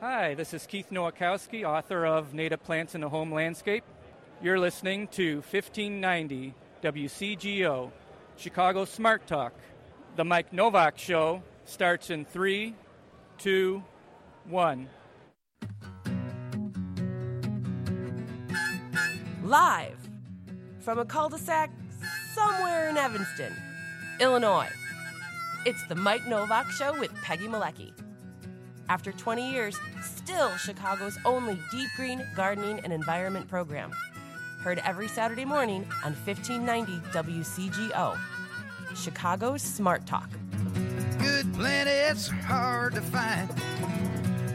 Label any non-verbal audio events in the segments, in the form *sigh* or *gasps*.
Hi, this is Keith Nowakowski, author of Native Plants in the Home Landscape. You're listening to 1590 WCGO, Chicago Smart Talk. The Mike Nowak Show starts in three, two, one. Live from a cul de sac somewhere in Evanston, Illinois. It's the Mike Nowak Show with Peggy Malecki. After 20 years, still Chicago's only deep green gardening and environment program. Heard every Saturday morning on 1590 WCGO. Chicago's Smart Talk. Good planets are hard to find.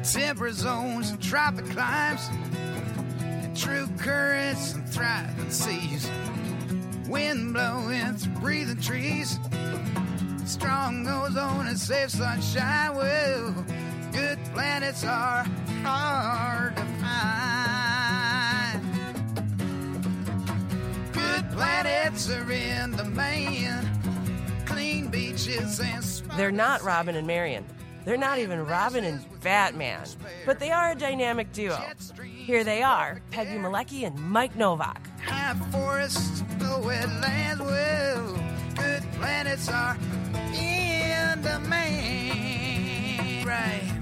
Temperate zones and tropic climes. And true currents and thriving seas. Wind blowing through breathing trees. Strong ozone and safe sunshine. Good planets are hard to find. Good planets are in demand. Clean beaches and They're not Robin and Marion. They're not even Robin and Batman. But they are a dynamic duo. Here they are, Peggy Malecki and Mike Nowak. high forests, wetlands. Well, good planets are in demand. Right.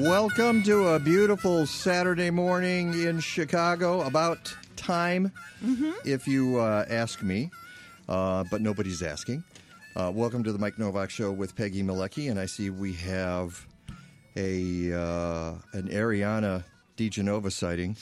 Welcome to a beautiful Saturday morning in Chicago. About time, if you uh, ask me, uh, but nobody's asking. Uh, welcome to the Mike Nowak Show with Peggy Malecki, and I see we have a uh, an Ariana DeGenova sighting.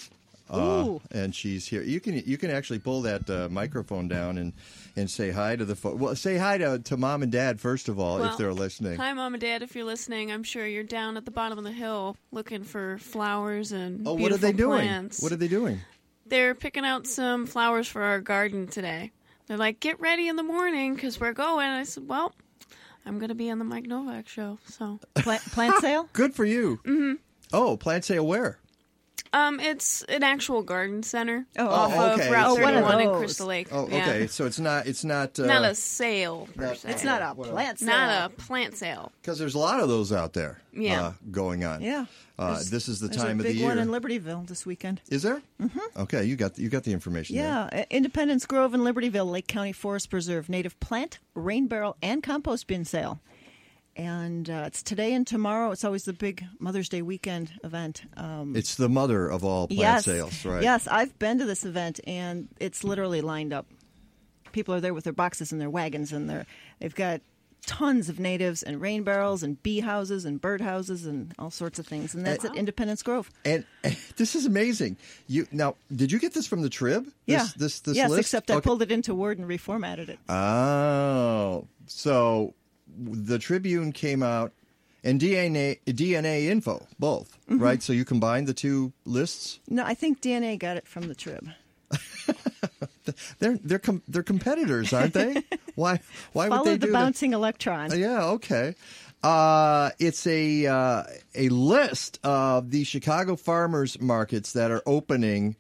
Uh, Ooh. and she's here. You can you can actually pull that uh, microphone down and, and say hi to the phone. Well, say hi to, to mom and dad first of all if they're listening. Hi, Mom and Dad. If you're listening, I'm sure you're down at the bottom of the hill looking for flowers and Oh, what are beautiful they doing? plants. What are they doing? They're picking out some flowers for our garden today. They're like, "Get ready in the morning because we're going." I said, "Well, I'm going to be on the Mike Nowak show." So, Plant, plant sale? *laughs* Good for you. Mm-hmm. Oh, plant sale where? Um, it's an actual garden center Oh, off okay. of Route Oh, one of 31 in those. Crystal Lake. Oh, Yeah. okay. So it's not it's not uh, Not a sale per not- se. It's not a plant sale. Not a plant sale. because there's a lot of those out there. Yeah. uh, going on. Yeah. Uh, There's- this is the There's time a of big the year. one in Libertyville this weekend. is there? Mm-hmm. Okay, you got the, you got the information. there. Yeah, Independence Grove in Libertyville, Lake County Forest Preserve, native plant, rain barrel, and compost bin sale. And uh, it's today and tomorrow. It's always the big Mother's Day weekend event. Um, It's the mother of all plant yes, sales, right? Yes, I've been to this event, and it's literally lined up. People are there with their boxes and their wagons, and they're, they've got tons of natives and rain barrels and bee houses and bird houses and all sorts of things. And that's at Independence Grove. And, and *laughs* this is amazing. You now, did you get this from the Trib? This, Yeah. This this yes, list? except I pulled it into Word and reformatted it. Oh, so the Tribune came out and DNA DNA info both, Mm-hmm. right? So you combined the two lists. No, I think DNA got it from the Trib. *laughs* They're they're com- they're competitors, aren't they? *laughs* why why would Follow they the do bouncing electron. Yeah, okay. Uh, it's a uh, a list of the Chicago farmers markets that are opening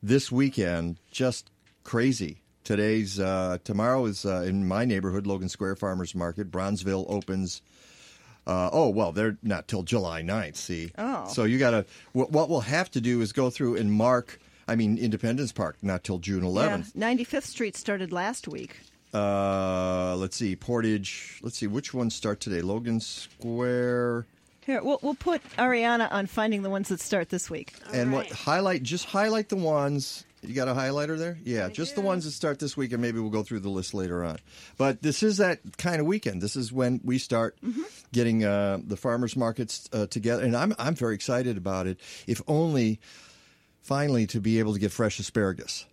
this weekend. Just crazy. Today's uh, tomorrow is uh, in my neighborhood, Logan Square Farmers Market. Bronzeville opens. Uh, oh well, they're not till July 9th, See, Oh. so you got to. What, what we'll have to do is go through and mark. I mean, Independence Park not till June Yeah, 11th. 95th Street started last week. Uh, let's see, Portage. Let's see, which ones start today? Logan Square. Here, we'll, we'll put Ariana on finding the ones that start this week. and what highlight? Just highlight the ones. You got a highlighter there? Yeah, just the ones that start this week, and maybe we'll go through the list later on. But this is that kind of weekend. This is when we start getting uh, the farmers markets uh, together, and I'm I'm very excited about it. If only finally to be able to get fresh asparagus.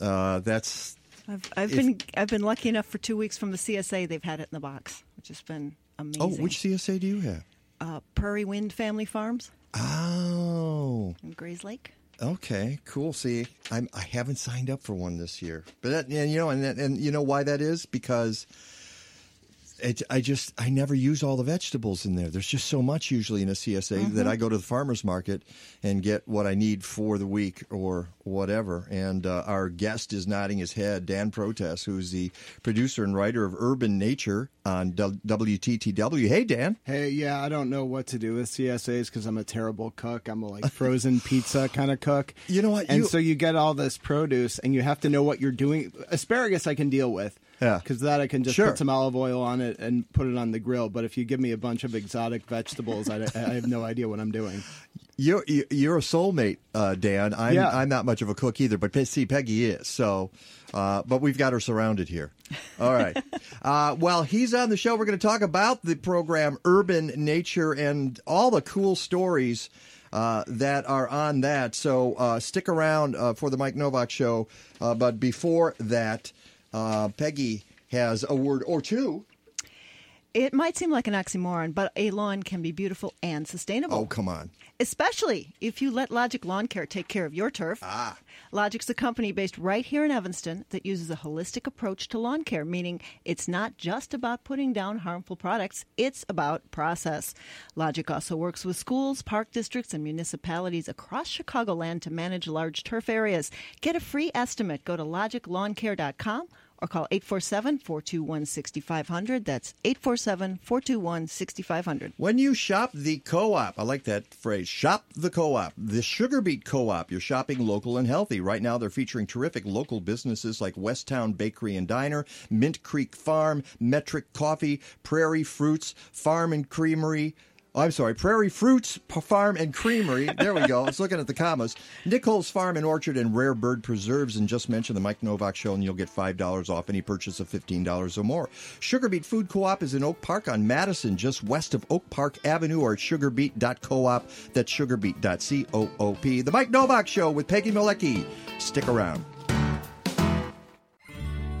Uh, that's I've, I've If- been I've been lucky enough for two weeks from the CSA. They've had it in the box, which has been amazing. oh, which CSA do you have? uh, Prairie Wind Family Farms Oh, in Grayslake. Okay, cool. See, I'm I haven't signed up for one this year, but that, and you know, and and you know why that is because it, I just I never use all the vegetables in there. There's just so much usually in a CSA Mm-hmm. that I go to the farmers market and get what I need for the week or whatever. And uh, our guest is nodding his head, Dan Protess, who's the producer and writer of Urban Nature on WTTW. Hey, Dan. Hey, yeah, I don't know what to do with CSAs because I'm a terrible cook. I'm a like frozen pizza *laughs* kind of cook. You know what? And You- so you get all this produce, and you have to know what you're doing. Asparagus, I can deal with. Yeah. because that I can just Sure. put some olive oil on it and put it on the grill. But if you give me a bunch of exotic vegetables, I, I have no idea what I'm doing. You're you're a soulmate, uh, Dan. I'm Yeah. I'm not much of a cook either, but see, Peggy is. So, uh, but we've got her surrounded here. All right. *laughs* uh, while he's on the show, we're going to talk about the program Urban Nature and all the cool stories. Uh, that are on that. So uh, stick around uh, for the Mike Nowak show. Uh, but before that, uh, Peggy has a word or two. It might seem like an oxymoron, but a lawn can be beautiful and sustainable. Oh, come on. Especially if you let Logic Lawn Care take care of your turf. Ah. Logic's a company based right here in Evanston that uses a holistic approach to lawn care, meaning it's not just about putting down harmful products, it's about process. Logic also works with schools, park districts, and municipalities across Chicagoland to manage large turf areas. Get a free estimate. Go to logiclawncare.com or call 847 421 6500. That's 847 421 6500. When you shop the co-op, I like that phrase. Shop the co-op, the Sugar Beet Co-op. You're shopping local and healthy. Right now, they're featuring terrific local businesses like Westtown Bakery and Diner, Mint Creek Farm, Metric Coffee, Prairie Fruits, Farm and Creamery. Oh, I'm sorry, Prairie Fruits Farm and Creamery. There we go. I was looking at the commas. Nichols Farm and Orchard and Rare Bird Preserves. And just mention the Mike Nowak Show, and you'll get $5 off any purchase of $15 or more. Sugar Beet Food Co op is in Oak Park on Madison, just west of Oak Park Avenue, or at sugarbeet.coop. That's sugarbeet.coop. The Mike Nowak Show with Peggy Malecki. Stick around.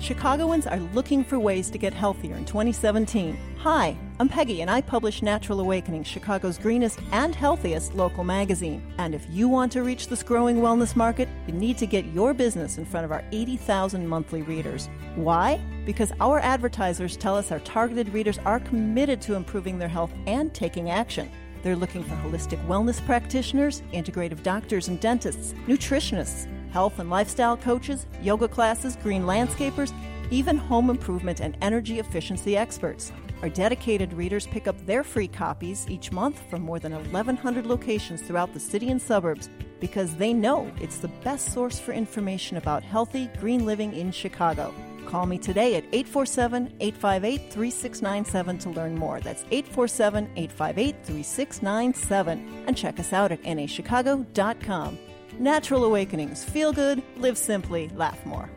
Chicagoans are looking for ways to get healthier in 2017. Hi, I'm Peggy, and I publish Natural Awakening, Chicago's greenest and healthiest local magazine. And if you want to reach this growing wellness market, you need to get your business in front of our 80,000 monthly readers. Why? Because our advertisers tell us our targeted readers are committed to improving their health and taking action. They're looking for holistic wellness practitioners, integrative doctors and dentists, nutritionists, health and lifestyle coaches, yoga classes, green landscapers, even home improvement and energy efficiency experts. Our dedicated readers pick up their free copies each month from more than 1,100 locations throughout the city and suburbs because they know it's the best source for information about healthy, green living in Chicago. Call me today at 847 858 3697 to learn more. That's 847 858 3697. And check us out at nachicago.com. Natural Awakenings. Feel good, live simply, laugh more.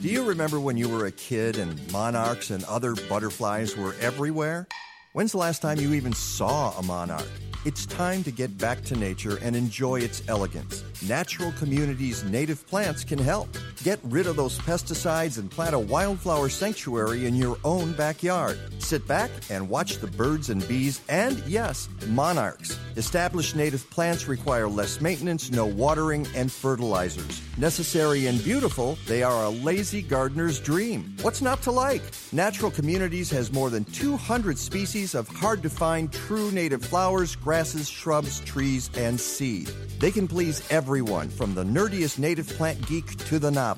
Do you remember when you were a kid and monarchs and other butterflies were everywhere? When's the last time you even saw a monarch? It's time to get back to nature and enjoy its elegance. Natural Communities native plants can help. Get rid of those pesticides and plant a wildflower sanctuary in your own backyard. Sit back and watch the birds and bees and, yes, monarchs. Established native plants require less maintenance, no watering, and fertilizers. Necessary and beautiful, they are a lazy gardener's dream. What's not to like? Natural Communities has more than 200 species of hard to find true native flowers, grasses, shrubs, trees, and seed. They can please everyone, from the nerdiest native plant geek to the novice.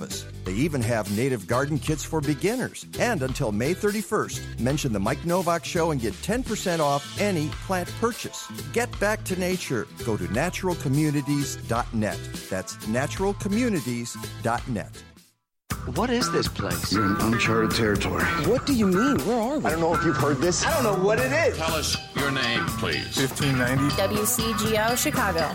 They even have native garden kits for beginners. And until May 31st, mention the Mike Nowak Show and get 10% off any plant purchase. Get back to nature. Go to naturalcommunities.net. That's naturalcommunities.net. What is this place? You're in uncharted territory. What do you mean? Where are we? I don't know if you've heard this. I don't know what it is. Tell us your name, please. 1590. WCGO Chicago.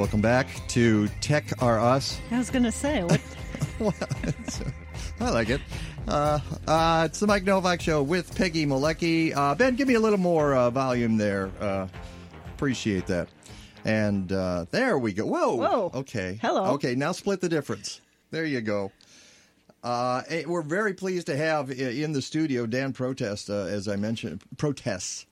Welcome back to Tech R Us. I was going to say, what? *laughs* Well, *laughs* I like it. Uh, uh, it's the Mike Nowak Show with Peggy Malecki. Uh, ben, give me a little more uh, volume there. Uh, appreciate that. And uh, there we go. Whoa. Whoa. Okay. Hello. Okay, now split the difference. There you go. Uh, eh, we're very pleased to have in the studio Dan Protess, uh, as I mentioned, protests,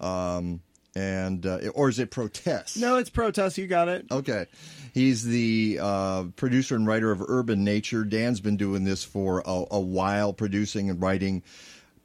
um, and uh, or is it protest? No, it's protest. You got it. Okay. He's the uh, producer and writer of Urban Nature. Dan's been doing this for a, a while, producing and writing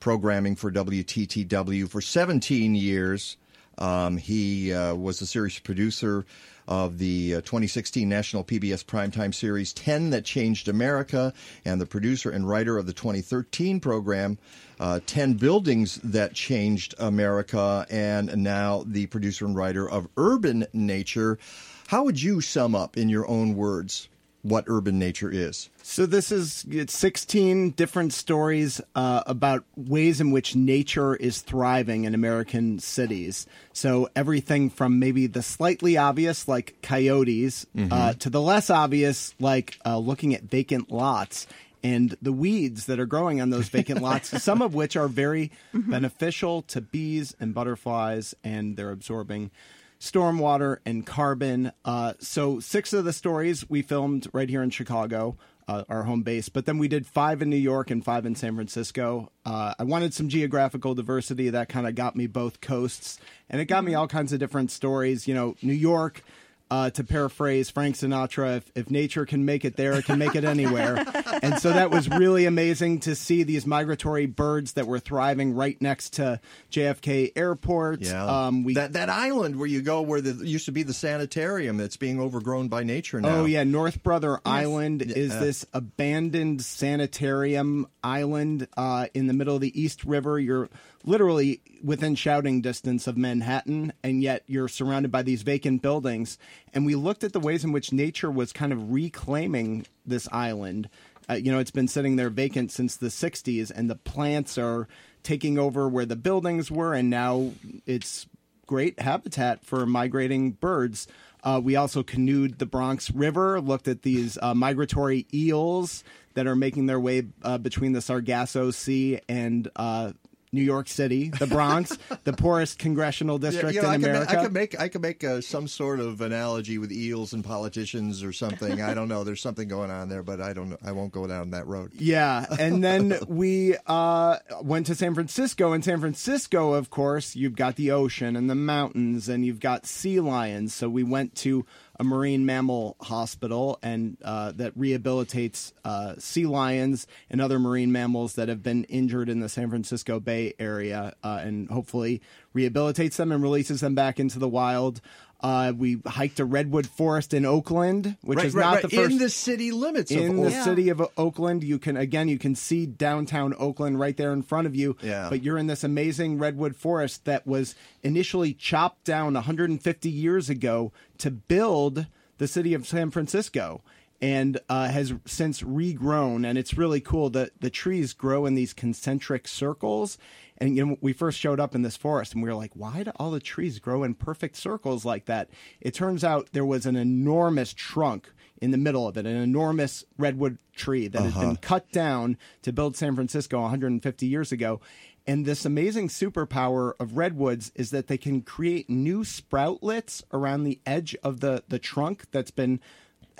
programming for WTTW for 17 years. Um, he uh, was the series producer of the uh, 2016 National PBS Primetime Series 10 That Changed America, and the producer and writer of the 2013 program uh, 10 Buildings That Changed America, and now the producer and writer of Urban Nature. How would you sum up in your own words what urban nature is? So this is it's 16 different stories uh, about ways in which nature is thriving in American cities. So everything from maybe the slightly obvious, like coyotes, uh, to the less obvious, like uh, looking at vacant lots and the weeds that are growing on those vacant *laughs* lots. Some of which are very beneficial to bees and butterflies, and they're absorbing stormwater and carbon. Uh, so six of the stories we filmed right here in Chicago, uh, our home base. But then we did five in New York and five in San Francisco. Uh, I wanted some geographical diversity that kind of got me both coasts, and it got me all kinds of different stories. You know, New York. Uh, to paraphrase Frank Sinatra, if, if nature can make it there, it can make it anywhere. *laughs* and so that was really amazing to see these migratory birds that were thriving right next to JFK Airport. Yeah, Um, we that that island where you go where the used to be the sanitarium that's being overgrown by nature now. Oh yeah, North Brother Island is Yeah. this abandoned sanitarium island uh, in the middle of the East River. You're literally within shouting distance of Manhattan, and yet you're surrounded by these vacant buildings. And we looked at the ways in which nature was kind of reclaiming this island. Uh, you know, it's been sitting there vacant since the 60s, and the plants are taking over where the buildings were, and now it's great habitat for migrating birds. Uh, we also canoed the Bronx River, looked at these uh, migratory eels that are making their way uh, between the Sargasso Sea and uh, New York City, the Bronx, *laughs* the poorest congressional Yeah, district you know, in I America. I could make I could make uh, some sort of analogy with eels and politicians or something. I don't know. There's something going on there, but I don't. I won't go down that road. Yeah, and then *laughs* we uh, went to San Francisco. In San Francisco, of course, you've got the ocean and the mountains, and you've got sea lions. So we went to a marine mammal hospital and uh, that rehabilitates uh, sea lions and other marine mammals that have been injured in the San Francisco Bay Area, uh, and hopefully rehabilitates them and releases them back into the wild. Uh, we hiked a redwood forest in Oakland, which right, is right, not right. the first in the city limits of in the Oakland. city of Oakland. You can again, you can see downtown Oakland right there in front of you. Yeah. But you're in this amazing redwood forest that was initially chopped down 150 years ago to build the city of San Francisco. And uh, has since regrown, and it's really cool. that the trees grow in these concentric circles, and you know we first showed up in this forest, and we were like, "Why do all the trees grow in perfect circles like that?" It turns out there was an enormous trunk in the middle of it, an enormous redwood tree that had been cut down to build San Francisco 150 years ago. And this amazing superpower of redwoods is that they can create new sproutlets around the edge of the, the trunk that's been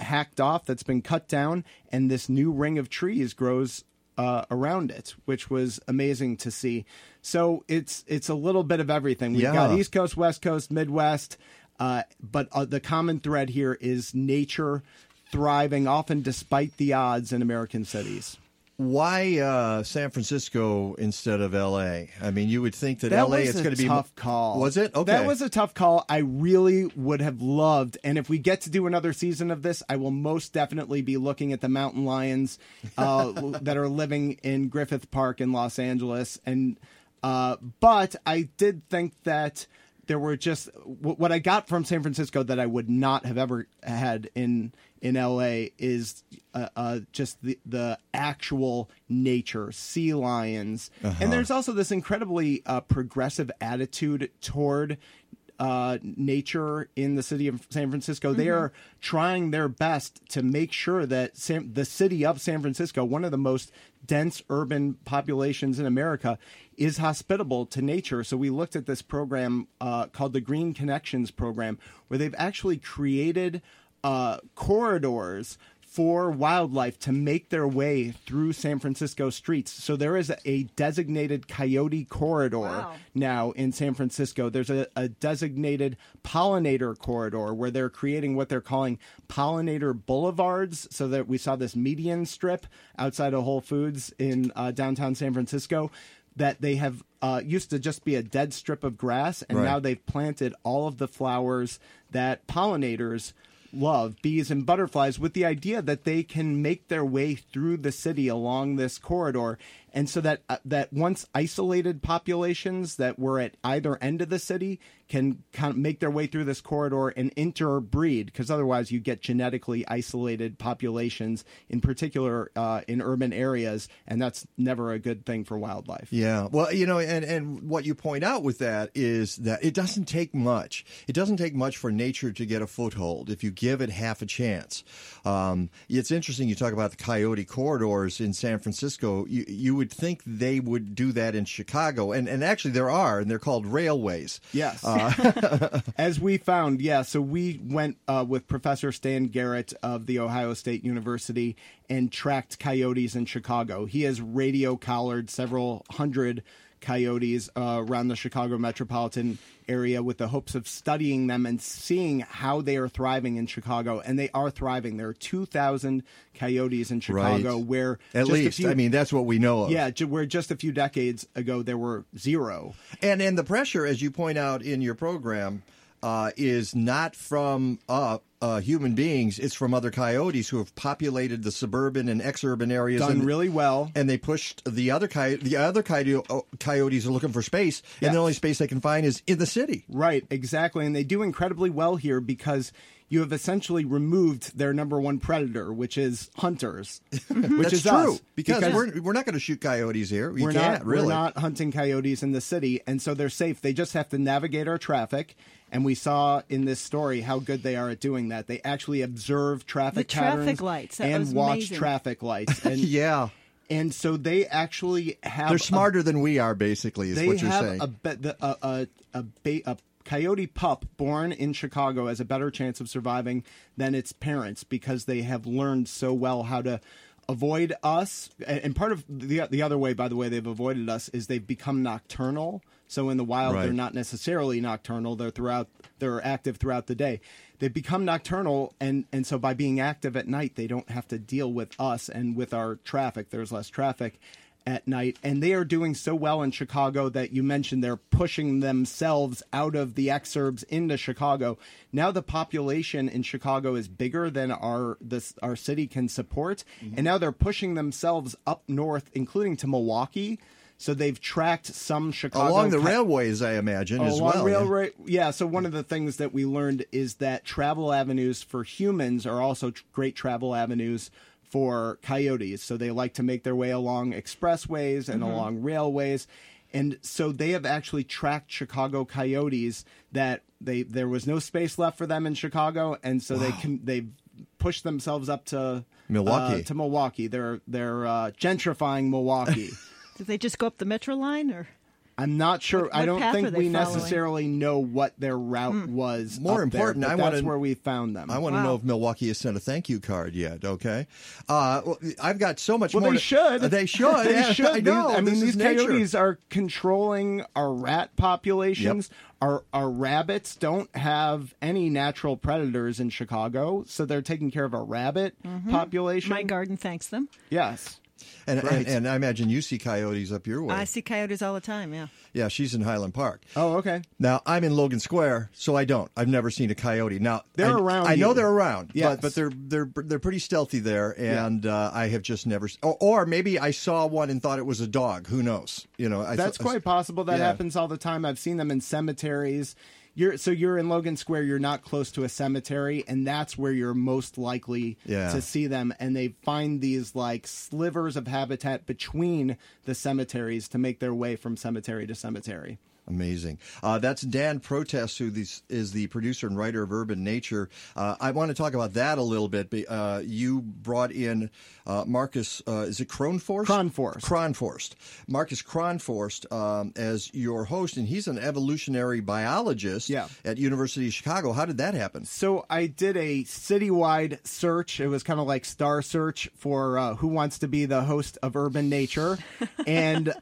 hacked off, that's been cut down, and this new ring of trees grows uh, around it, which was amazing to see. So it's it's a little bit of everything. We've got East Coast, West Coast, Midwest, uh, but uh, the common thread here is nature thriving, often despite the odds in American cities. Why uh, San Francisco instead of L.A.? I mean, you would think that, That L.A. is going to be a tough call. Was it? Okay. That was a tough call. I really would have loved, and if we get to do another season of this, I will most definitely be looking at the mountain lions uh, *laughs* that are living in Griffith Park in Los Angeles. And uh, but I did think that there were just wh- what I got from San Francisco that I would not have ever had in in LA is uh, uh, just the the actual nature, sea lions, and there's also this incredibly uh, progressive attitude toward uh, nature in the city of San Francisco. They are trying their best to make sure that San, the city of San Francisco, one of the most dense urban populations in America, is hospitable to nature. So we looked at this program uh, called the Green Connections program, where they've actually created uh, corridors for wildlife to make their way through San Francisco streets. So there is a designated coyote corridor Wow. now in San Francisco. There's a, a designated pollinator corridor where they're creating what they're calling pollinator boulevards. So that we saw this median strip outside of Whole Foods in uh, downtown San Francisco that they have uh, used to just be a dead strip of grass, and Right. now they've planted all of the flowers that pollinators love, bees and butterflies, with the idea that they can make their way through the city along this corridor, and so that uh, that once isolated populations that were at either end of the city can kind of make their way through this corridor and interbreed, because otherwise you get genetically isolated populations, in particular uh, in urban areas, and that's never a good thing for wildlife. Yeah. Well, you know, and, and what you point out with that is that it doesn't take much. It doesn't take much for nature to get a foothold if you give it half a chance. Um, it's interesting you talk about the coyote corridors in San Francisco. You, you would think they would do that in Chicago, and, and actually there are, and they're called railways. Yes. Uh, *laughs* *laughs* As we found, yeah. So we went uh, with Professor Stan Gehrt of the Ohio State University and tracked coyotes in Chicago. He has radio collared several hundred coyotes uh, around the Chicago metropolitan area with the hopes of studying them and seeing how they are thriving in Chicago. And they are thriving. There are 2,000 coyotes in Chicago Right. where At least, few- I mean, that's what we know of. yeah, ju- where just a few decades ago there were zero. And and the pressure, as you point out in your program, uh, is not from uh, uh, human beings. It's from other coyotes who have populated the suburban and exurban areas. Done and, really well. And they pushed the other coyote. The other coyote, uh, coyotes are looking for space, Yes. and the only space they can find is in the city. Right, exactly. And they do incredibly well here because you have essentially removed their number one predator, which is hunters. *laughs* which That's is true us. because, we're we're not going to shoot coyotes here. We we're can't not really. we're not hunting coyotes in the city, and so they're safe. They just have to navigate our traffic. And we saw in this story how good they are at doing that. They actually observe traffic The traffic patterns lights, that and was watch amazing. traffic lights. *laughs* And yeah, and so they actually have they're a smarter than we are. Basically, is they what you're have saying. a be- the, a a a, a coyote pup born in Chicago has a better chance of surviving than its parents because they have learned so well how to avoid us. And and part of the the other way, by the way, they've avoided us is they've become nocturnal. So in the wild, Right. they're not necessarily nocturnal. They're throughout. They're active throughout the day. They've become nocturnal, and and so by being active at night, they don't have to deal with us and with our traffic. There's less traffic at night, and they are doing so well in Chicago that you mentioned they're pushing themselves out of the exurbs into Chicago. Now the population in Chicago is bigger than our this our city can support, mm-hmm. and now they're pushing themselves up north, including to Milwaukee. So they've tracked some Chicago Along the railways, I imagine, as along well. yeah. railroad. Yeah. So one of the things that we learned is that travel avenues for humans are also tr- great travel avenues for coyotes. So they like to make their way along expressways and Mm-hmm. along railways. And so they have actually tracked Chicago coyotes that they there was no space left for them in Chicago, and so they can they pushed themselves up to Milwaukee. uh, to Milwaukee. They're they're uh, gentrifying Milwaukee. *laughs* Did they just go up the Metro line or? I'm not sure. What- I don't think we following? necessarily know what their route was. More up there, important, but I that's wanna- where we found them. I want to Wow. know if Milwaukee has sent a thank you card yet. Okay, uh, well, I've got so much well, more. they to- should. Uh, they should. *laughs* they Yeah, should. I know. These- I mean, This is these nature. coyotes are controlling our rat populations. Our our rabbits don't have any natural predators in Chicago, so they're taking care of our rabbit population. My garden thanks them. Yes. And, Right. and and I imagine you see coyotes up your way. I see coyotes all the time. Yeah. Yeah, she's in Highland Park. Oh, okay. Now I'm in Logan Square, so I don't. I've never seen a coyote. Now They're I, around I know you. they're around, Yes. but but they're they're they're pretty stealthy there, and uh, I have just never. Or, or maybe I saw one and thought it was a dog. Who knows? You know, I That's th- quite possible. That yeah. happens all the time. I've seen them in cemeteries. You're so you're in Logan Square. You're not close to a cemetery, and that's where you're most likely Yeah. to see them. And they find these like slivers of habitat between the cemeteries to make their way from cemetery to cemetery. Amazing. Uh, that's Dan Protess, who is the producer and writer of Urban Nature. Uh, I want to talk about that a little bit. but, Uh, you brought in uh, Marcus, uh, is it Kronforst? Kronforst. Kronforst. Marcus Kronforst um, as your host, and he's an evolutionary biologist Yeah. at University of Chicago. How did that happen? So I did a citywide search. It was kind of like Star Search for uh, who wants to be the host of Urban Nature, *laughs* and uh,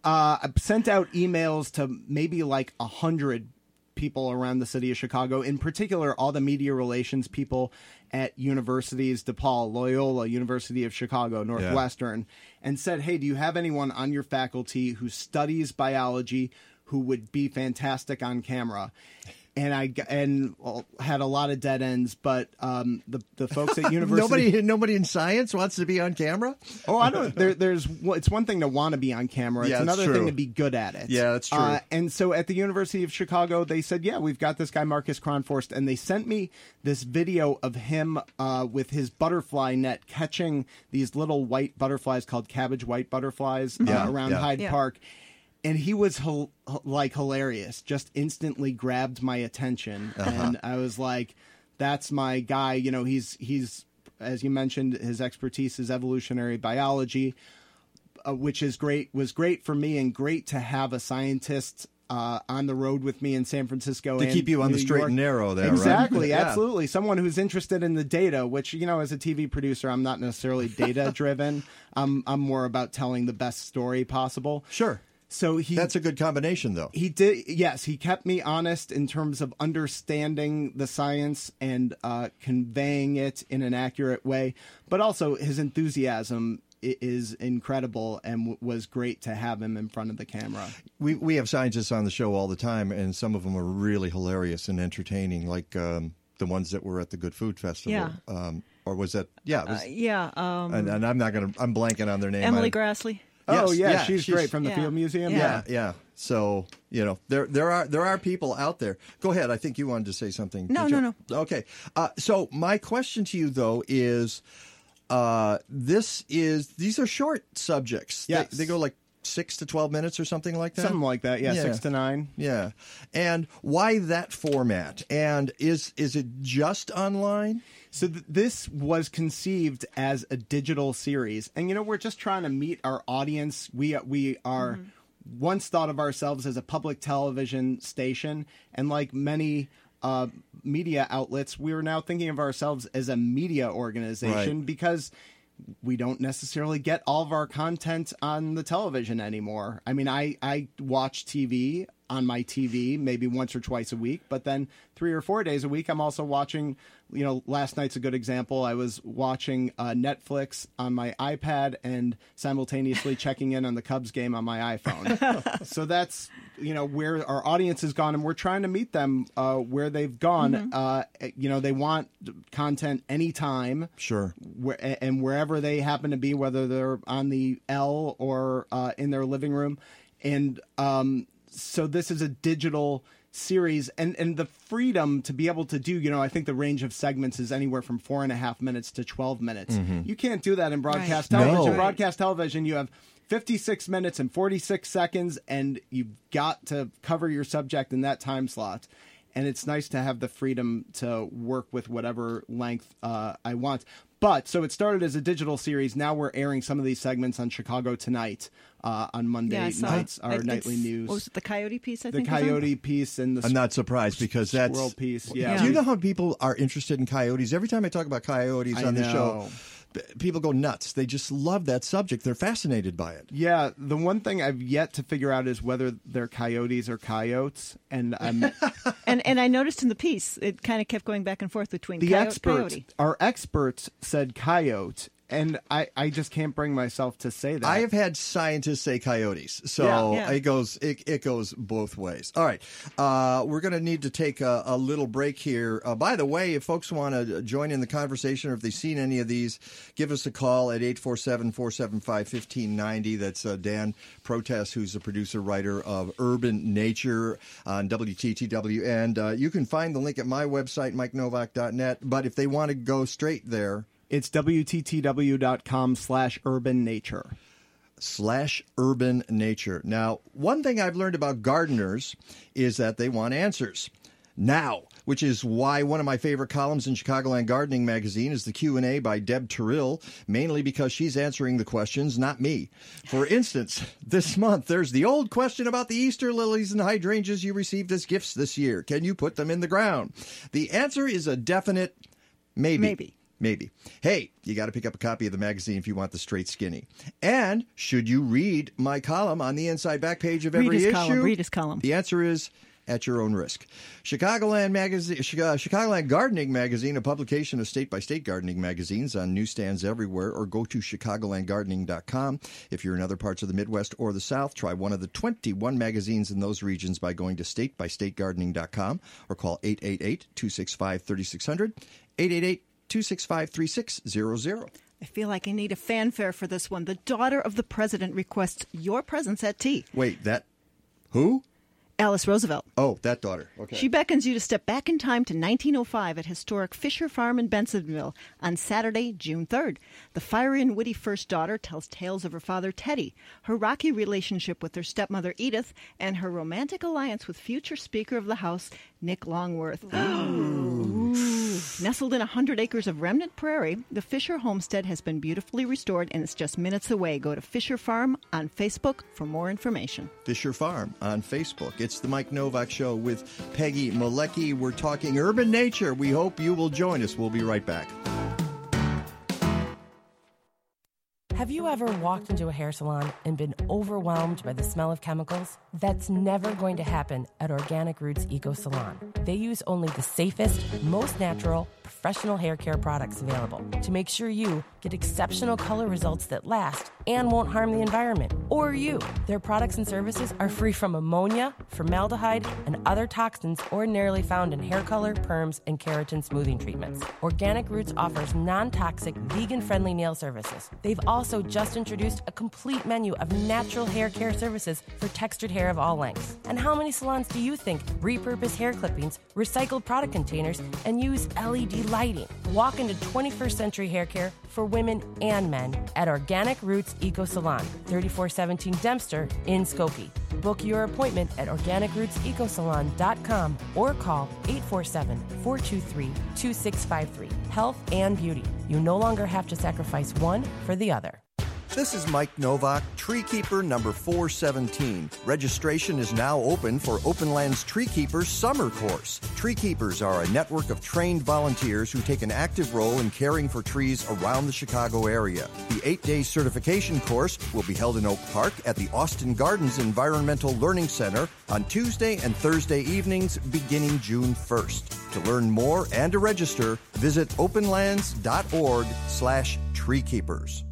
I sent out emails to maybe like a hundred people around the city of Chicago. In particular, all the media relations people at universities, DePaul, Loyola, University of Chicago, Northwestern, and said, "Hey, do you have anyone on your faculty who studies biology?" Who would be fantastic on camera? And I g- and had a lot of dead ends. But um, the the folks at *laughs* university, Nobody, nobody in science wants to be on camera. Oh, I don't. There, there's it's one thing to want to be on camera. It's Yeah, another true. thing to be good at it. Yeah, that's true. Uh, and so at the University of Chicago, they said, "Yeah, we've got this guy Marcus Kronforst," and they sent me this video of him uh, with his butterfly net catching these little white butterflies called cabbage white butterflies Yeah, uh, around yeah. Hyde Yeah. Park. And he was like hilarious, just instantly grabbed my attention, Uh-huh. and I was like, "That's my guy." You know, he's he's as you mentioned, his expertise is evolutionary biology uh, which is great was great for me and great to have a scientist uh, on the road with me in San Francisco To keep you on the straight York. and narrow there, right? exactly *laughs* Yeah. absolutely someone who's interested in the data which you know as a TV producer I'm not necessarily data driven *laughs* I'm I'm more about telling the best story possible Sure. So he That's a good combination, though. he did yes he kept me honest in terms of understanding the science and uh, conveying it in an accurate way but also his enthusiasm is incredible and w- was great to have him in front of the camera We we have scientists on the show all the time, and some of them are really hilarious and entertaining, like um, the ones that were at the Good Food Festival. Yeah. Um, or was that? Yeah. It was, Uh, yeah. Um, and, and I'm not going to. I'm blanking on their name. Emily I- Graslie. oh Yes, yeah, yeah, she's, she's- great from the Yeah. field museum Yeah, yeah. So you know, there there are there are people out there. Go ahead. I think you wanted to say something. No, Did you? no, Okay. Uh, so my question to you though is, uh, this is these are short subjects. They- They, go like six to twelve minutes or something like that. something like that yeah, Yeah. six to nine Yeah. And why that format? And is is it just online? So th- this was conceived as a digital series, and you know we're just trying to meet our audience. We we are once thought of ourselves as a public television station, and like many uh, media outlets, we are now thinking of ourselves as a media organization Right. because we don't necessarily get all of our content on the television anymore. I mean, I, I watch TV on my TV maybe once or twice a week, but then three or four days a week, I'm also watching. You know, last night's a good example. I was watching uh, Netflix on my iPad and simultaneously *laughs* checking in on the Cubs game on my iPhone. *laughs* so that's you know where our audience has gone, and we're trying to meet them uh, where they've gone. Uh, you know, they want content anytime Sure. where, and wherever they happen to be, whether they're on the L or uh, in their living room. And um, so this is a digital series and, and the freedom to be able to do, you know, I think the range of segments is anywhere from four and a half minutes to 12 minutes. You can't do that in broadcast Right. television. No. Broadcast television, you have 56 minutes and 46 seconds, and you've got to cover your subject in that time slot. And it's nice to have the freedom to work with whatever length uh, I want. But so it started as a digital series. Now we're airing some of these segments on Chicago Tonight uh, on Monday Yeah, I nights, our It's- nightly news. What was it, the Coyote piece? I the think was on? Coyote piece and the I'm not surprised because that's squirrel piece. Yeah. Do you know how people are interested in coyotes? Every time I talk about coyotes I on the show, know. p- people go nuts. They just love that subject. They're fascinated by it. Yeah, the one thing I've yet to figure out is whether they're coyotes or coyotes, and I'm *laughs* And and I noticed in the piece it kind of kept going back and forth between the coyote, experts. coyote. Our experts said coyote, and I I just can't bring myself to say that. I have had scientists say coyotes, so Yeah. Yeah. it goes it, it goes both ways. All right, uh, we're going to need to take a, a little break here. Uh, by the way, if folks want to join in the conversation or if they've seen any of these, give us a call at 847-475-1590. That's uh, Dan Protess, who's the producer writer of Urban Nature on WTTW, and uh, you can find the link at my website mikenowak.net. But if they want to go straight there. It's wttw.com slash urban nature. slash urban nature. Now, one thing I've learned about gardeners is that they want answers now, which is why one of my favorite columns in Chicagoland Gardening magazine is the Q&A by Deb Terrell, mainly because she's answering the questions, not me. For instance, this month there's the old question about the Easter lilies and hydrangeas you received as gifts this year. Can you put them in the ground? The answer is a definite maybe. Maybe. Maybe. Hey, you got to pick up a copy of the magazine if you want the straight skinny. And should you read my column on the inside back page of Read every issue? column, read his column. The answer is at your own risk. Chicagoland magazine, uh, Chicagoland Gardening magazine, a publication of state by state gardening magazines on newsstands everywhere, or go to chicagolandgardening.com. If you're in other parts of the Midwest or the South, try one of the 21 magazines in those regions by going to statebystategardening.com or call 888 265 3600. 888 265 3600. I feel like I need a fanfare for this one. The daughter of the president requests your presence at tea. Wait, that. Who? Alice Roosevelt. Oh, that daughter. Okay. She beckons you to step back in time to 1905 at historic Fisher Farm in Bensenville on Saturday, June 3rd. The fiery and witty first daughter tells tales of her father, Teddy, her rocky relationship with her stepmother, Edith, and her romantic alliance with future Speaker of the House, Nick Longworth. *gasps* *gasps* Ooh. Nestled in 100 acres of remnant prairie, the Fisher homestead has been beautifully restored and it's just minutes away. Go to Fisher Farm on Facebook for more information. Fisher Farm on Facebook. It's the Mike Nowak Show with Peggy Malecki. We're talking urban nature. We hope you will join us. We'll be right back. Have you ever walked into a hair salon and been overwhelmed by the smell of chemicals? That's never going to happen at Organic Roots Eco Salon. They use only the safest, most natural, professional hair care products available to make sure you get exceptional color results that last and won't harm the environment or you. Their products and services are free from ammonia, formaldehyde, and other toxins ordinarily found in hair color, perms, and keratin smoothing treatments. Organic Roots offers non toxic, vegan friendly nail services. They've also just introduced a complete menu of natural hair care services for textured hair of all lengths. And how many salons do you think repurpose hair clippings, recycled product containers, and use LED lighting? Walk into 21st century hair care for women and men at Organic Roots Eco Salon, 3417 Dempster in Skokie. Book your appointment at organicrootsecosalon.com or call 847 423 2653. Health and beauty. You no longer have to sacrifice one for the other. This is Mike Nowak, Tree Keeper number 417. Registration is now open for Openland's Tree Keepers Summer Course. Tree Keepers are a network of trained volunteers who take an active role in caring for trees around the Chicago area. The eight day certification course will be held in Oak Park at the Austin Gardens Environmental Learning Center on Tuesday and Thursday evenings beginning June 1st. To learn more and to register, visit openlands.org slash treekeepers.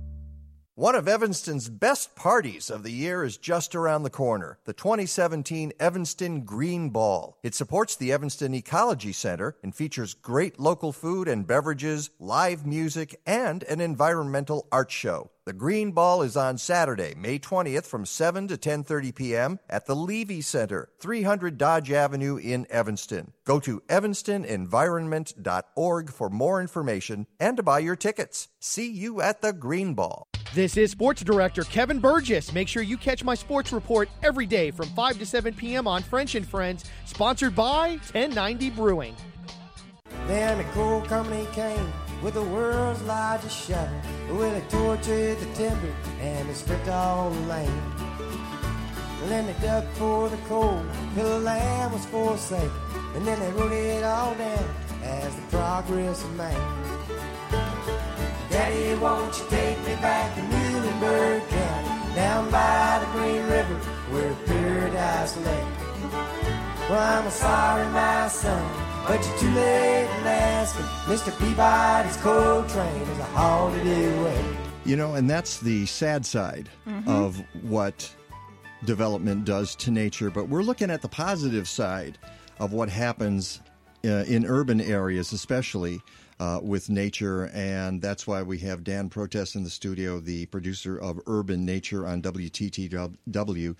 One of Evanston's best parties of the year is just around the corner the 2017 Evanston Green Ball. It supports the Evanston Ecology Center and features great local food and beverages, live music, and an environmental art show. The Green Ball is on Saturday, May 20th from 7 to 10:30 p.m. at the Levy Center, 300 Dodge Avenue in Evanston. Go to evanstonenvironment.org for more information and to buy your tickets. See you at the Green Ball. This is Sports Director Kevin Burgess. Make sure you catch my sports report every day from 5 to 7 p.m. on French and Friends, sponsored by 1090 Brewing. Then the coal company came with the world's largest shovel. With a tortured the timber and they stripped all the land. And then they dug for the coal till the land was forsaken. And then they wrote it all down as the progress of man. Daddy, won't you take me back to Muhlenberg County, down by the Green River where paradise lay? Well, I'm sorry, my son. But you're too late in asking. Mr. Peabody's coal train is a it away. You know, and that's the sad side Mhm. of what development does to nature. But we're looking at the positive side of what happens uh, in urban areas, especially. Uh, with nature, and that's why we have Dan Protess in the studio, the producer of Urban Nature on WTTW.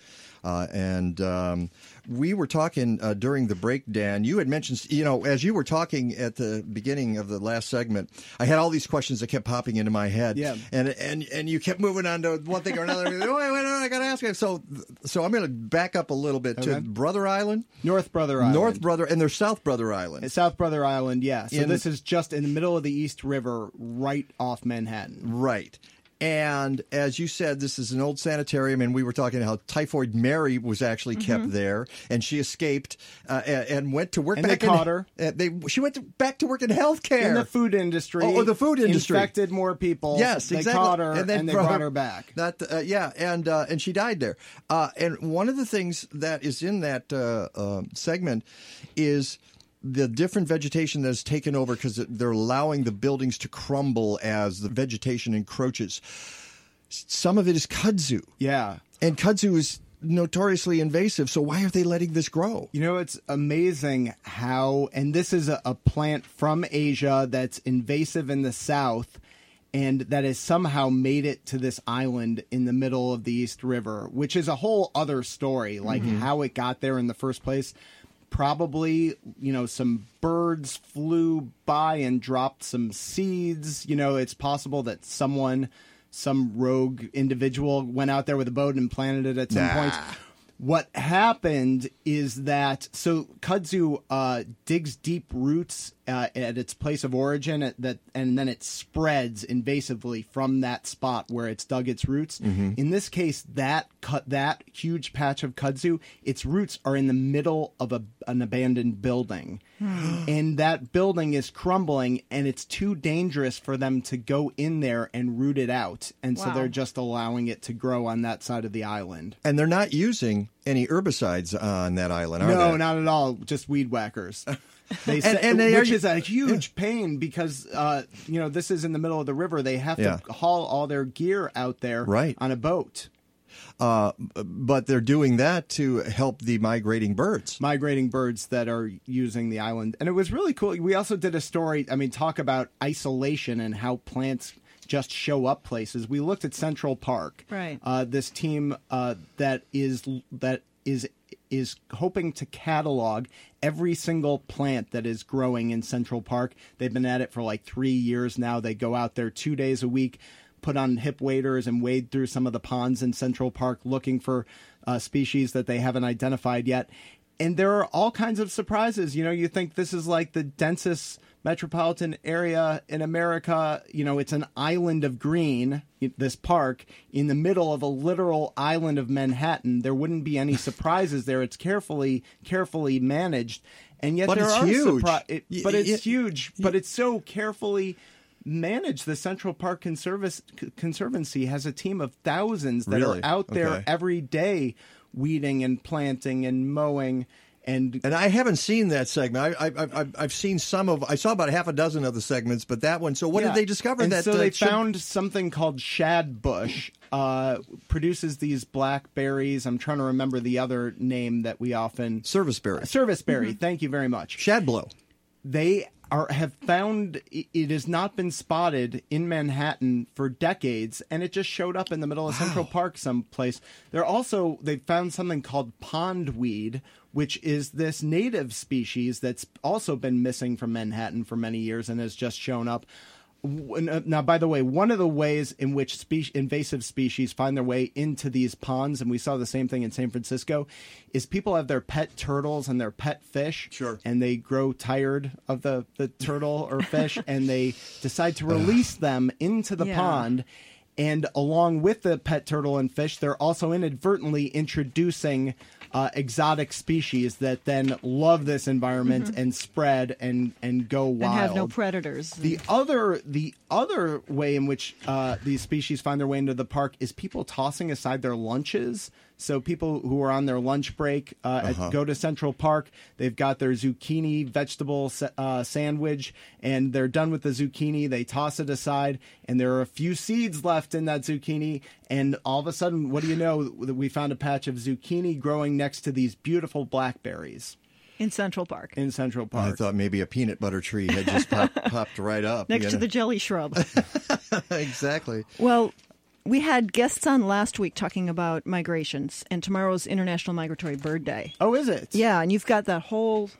Uh, and um, we were talking uh, during the break, Dan. You had mentioned, you know, as you were talking at the beginning of the last segment, I had all these questions that kept popping into my head. Yeah. And and and you kept moving on to one thing or another. *laughs* wait, wait, wait, I got to ask you. So, so I'm going to back up a little bit to Brother Island, North Brother Island. North Brother, and there's South Brother Island. South Brother Island, yeah. So In- this is just in the middle of the East River, right off Manhattan. Right. And as you said, this is an old sanitarium, and we were talking how Typhoid Mary was actually kept there, and she escaped uh, and, and went to work And back they in, caught her. uh, they she went to, back to work in healthcare In the food industry. Oh, oh, the food industry. Infected more people. Yes, they exactly. caught her and, then they brought her back. That uh, yeah, and uh, and she died there. Uh, and one of the things that is in that uh, uh, segment is the different vegetation that has taken over because they're allowing the buildings to crumble as the vegetation encroaches. Some of it is kudzu, Yeah. and kudzu is notoriously invasive. So why are they letting this grow? You know, it's amazing how, and this is a, a plant from Asia that's invasive in the south and that has somehow made it to this island in the middle of the East River, which is a whole other story, like mm-hmm. how it got there in the first place. Probably, you know, some birds flew by and dropped some seeds. You know, it's possible that someone, some rogue individual, went out there with a boat and planted it at some Nah. point. What happened is that so kudzu uh, digs deep roots uh, at its place of origin, at that, and then it spreads invasively from that spot where it's dug its roots. Mm-hmm. In this case, that cut that huge patch of kudzu, its roots are in the middle of a, an abandoned building, hmm. *gasps* and that building is crumbling, and it's too dangerous for them to go in there and root it out, and so they're just allowing it to grow on that side of the island. And they're not using any herbicides on that island, are No, they? not at all. Just weed whackers. *laughs* They And- say, and they which are- is a huge pain because uh, you know this is in the middle of the river. They have Yeah. to haul all their gear out there Right. on a boat. Uh, but they're doing that to help the migrating birds. Migrating birds that are using the island, and it was really cool. We also did a story. I mean, talk about isolation and how plants just show up places. We looked at Central Park, Right. Uh, this team uh, that is that is is hoping to catalog every single plant that is growing in Central Park. They've been at it for like three years now. They go out there two days a week, put on hip waders, and wade through some of the ponds in Central Park looking for uh, species that they haven't identified yet. And there are all kinds of surprises. You know, you think this is like the densest metropolitan area in America. You know, it's an island of green, this park, in the middle of a literal island of Manhattan. There wouldn't be any surprises there. It's carefully, carefully managed. And yet But there it's are huge. surpri- it- Y- but it's y- huge. But it's so carefully managed. The Central Park Conservancy has a team of thousands that Really? are out there Okay. every day weeding and planting and mowing and And I haven't seen that segment. I, I, I, I've- I've seen some of. I saw about half a dozen of the segments, but that one. So what Yeah. did they discover? And that so uh, they should- found something called shad bush. Uh, produces these blackberries. I'm trying to remember the other name that we often serviceberry. Serviceberry. Thank you very much. Shadblow. They are have found it it has not been spotted in Manhattan for decades, and it just showed up in the middle of Central Park someplace. They're also they found something called pondweed, which is this native species that's also been missing from Manhattan for many years and has just shown up. Uh, Now, by the way, one of the ways in which spe- invasive species find their way into these ponds, and we saw the same thing in San Francisco, is people have their pet turtles and their pet fish. Sure. And they grow tired of the, the turtle or fish, *laughs* and they decide to release them into the Yeah. pond. And along with the pet turtle and fish, they're also inadvertently introducing uh, exotic species that then love this environment and spread and, and go wild Mm-hmm. and have no predators. the other the other way in which uh, these species find their way into the park is people tossing aside their lunches. So people who are on their lunch break uh, at- Uh-huh. go to Central Park. They've got their zucchini vegetable uh, sandwich, and they're done with the zucchini. They toss it aside, and there are a few seeds left in that zucchini. And all of a sudden, what do you know? We found a patch of zucchini growing next to these beautiful blackberries. in Central Park. in Central Park. I thought maybe a peanut butter tree had just pop, *laughs* popped right up Next you to know. the jelly shrub. *laughs* exactly. well, we had guests on last week talking about migrations, and tomorrow's International Migratory Bird Day. oh, is it? Yeah, and you've got that whole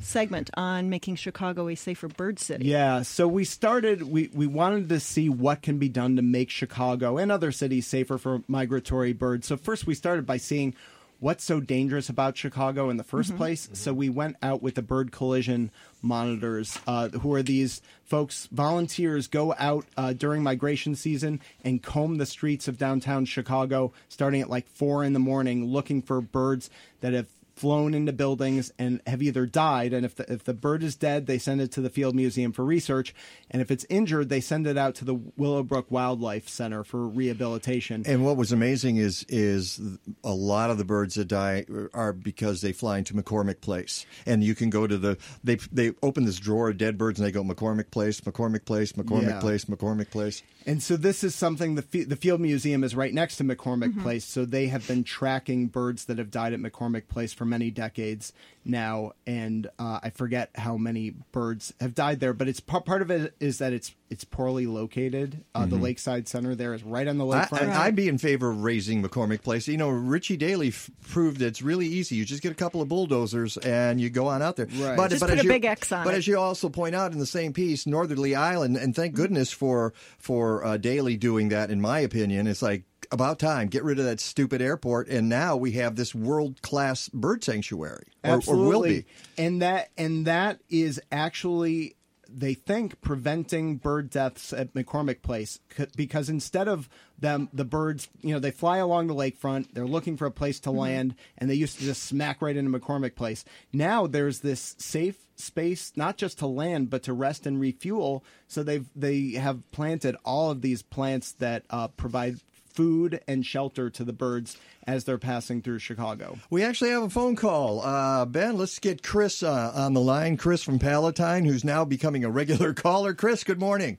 segment on making Chicago a safer bird city. Yeah, so we started we we wanted to see what can be done to make Chicago and other cities safer for migratory birds. So first we started by seeing what's so dangerous about Chicago in the 1st place. So we went out with the bird collision monitors, uh, who are these folks, volunteers go out uh, during migration season and comb the streets of downtown Chicago starting at like four in the morning looking for birds that have flown into buildings and have either died and if the, if the bird is dead they send it to the field museum for research and if it's injured they send it out to the willowbrook wildlife center for rehabilitation And what was amazing is is a lot of the birds that die are because they fly into McCormick Place, and you can go to the they they open this drawer of dead birds and they go McCormick Place, McCormick Place, McCormick Yeah. Place, McCormick Place. And so this is something the the Field Museum is right next to McCormick Mm-hmm. Place, so they have been tracking birds that have died at McCormick Place for many decades now, and uh, I forget how many birds have died there, but it's part part of it is that it's it's poorly located. Uh, The Lakeside Center there is right on the Mm-hmm. I, lakefront. I, I'd be in favor of razing McCormick Place. You know, Richie Daley f- proved it's really easy. You just get a couple of bulldozers and you go on out there. Right. But, Just but put as a you- big X on But it. as you also point out in the same piece, Northerly Island, and thank goodness for for uh, Daley doing that. In my opinion, it's like about time. Get rid of that stupid airport, and now we have this world class bird sanctuary, or, or Absolutely. will be. And that and that is actually they think preventing bird deaths at McCormick Place because instead of them the birds, you know, they fly along the lakefront, they're looking for a place to land and they used to just smack right into McCormick Place. Now there's this safe space not just to land but to rest and refuel, so they've they have planted all of these plants that uh, provide food and shelter to the birds as they're passing through Chicago. We actually have a phone call. Uh, ben, let's get Chris uh, on the line. Chris from Palatine, who's now becoming a regular *laughs* caller. Chris, good morning.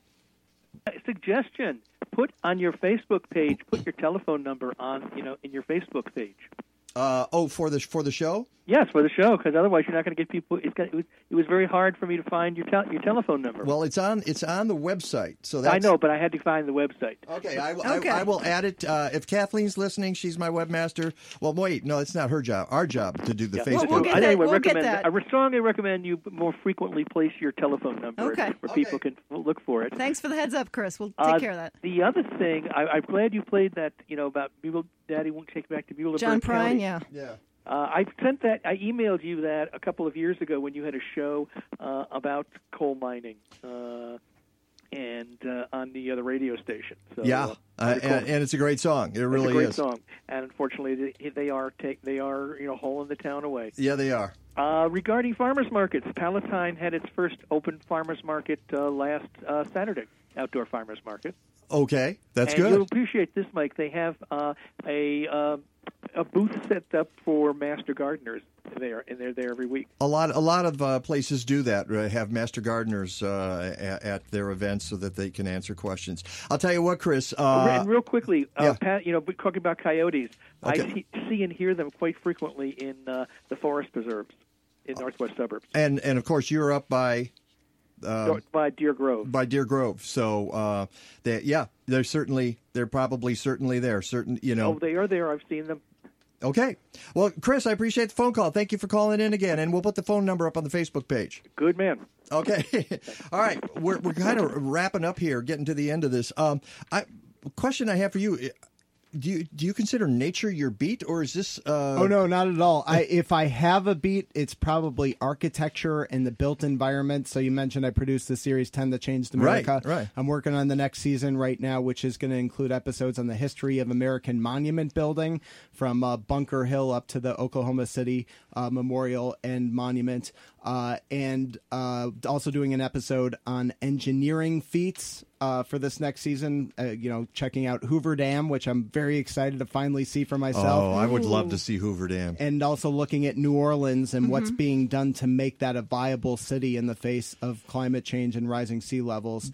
suggestion put on your facebook page put your telephone number on you know in your facebook page Uh, oh, for the for the show. yes for the show because otherwise you're not going to get people it's got, it, was, it was very hard for me to find your tel- your telephone number Well, it's on it's on the website. So that's, i know but i had to find the website Okay, I, will- Okay. I, I will add it. Uh, if Kathleen's listening, she's my webmaster. Well, wait, no, it's not her job. Our job to do the Yeah. Facebook. we'll get I that- anyway, we'll get that. I strongly recommend you more frequently place your telephone number Okay. where people can look for it. Thanks for the heads up, Chris. We'll take Uh, care of that. The other thing, I, I'm glad you played that. You know about Buell, Daddy won't take back to Muhlenberg. John Prine, County. yeah. Yeah. Uh, I sent that. I emailed you that a couple of years ago when you had a show uh, about coal mining, uh, and uh, on the other radio station. So, yeah, uh, uh, and, and it's a great song. It It's really a great is. song, and unfortunately, they, they are take they are you know hauling the town away. Yeah, they are. Uh, regarding farmers markets, Palatine had its first open farmers market uh, last uh, Saturday, outdoor farmers market. Okay, that's and good. You'll appreciate this, Mike. They have uh, a uh, a booth set up for master gardeners there, and they're there every week. A lot, a lot of uh, places do that. uh, Have master gardeners uh, at, at their events so that they can answer questions. I'll tell you what, Chris. Uh, and real quickly, uh, yeah. Pat, you know, we're talking about coyotes. I see, see and hear them quite frequently in uh, the forest preserves in northwest suburbs, and and of course you're up by North- by Deer Grove. by Deer Grove. So uh, they, yeah, they're certainly they're probably certainly there. Certain, you know. Oh, they are there. I've seen them. Okay. Well, Chris, I appreciate the phone call. Thank you for calling in again, and we'll put the phone number up on the Facebook page. Good man. Okay. *laughs* All right. We're we're kind of wrapping up here, getting to the end of this. Um, I question I have for you. Do you do you consider nature your beat, or is this? Uh, Oh no, not at all. I if I have a beat, it's probably architecture and the built environment. So you mentioned I produced the series Ten That Changed Right, America. right. I'm working on the next season right now, which is going to include episodes on the history of American monument building, from uh, Bunker Hill up to the Oklahoma City uh, Memorial and Monument, uh, and uh, also doing an episode on engineering feats uh, for this next season. Uh, you know, checking out Hoover Dam, which I'm very excited to finally see for myself Oh, I would love to see Hoover Dam. and also looking at New Orleans and what's being done to make that a viable city in the face of climate change and rising sea levels.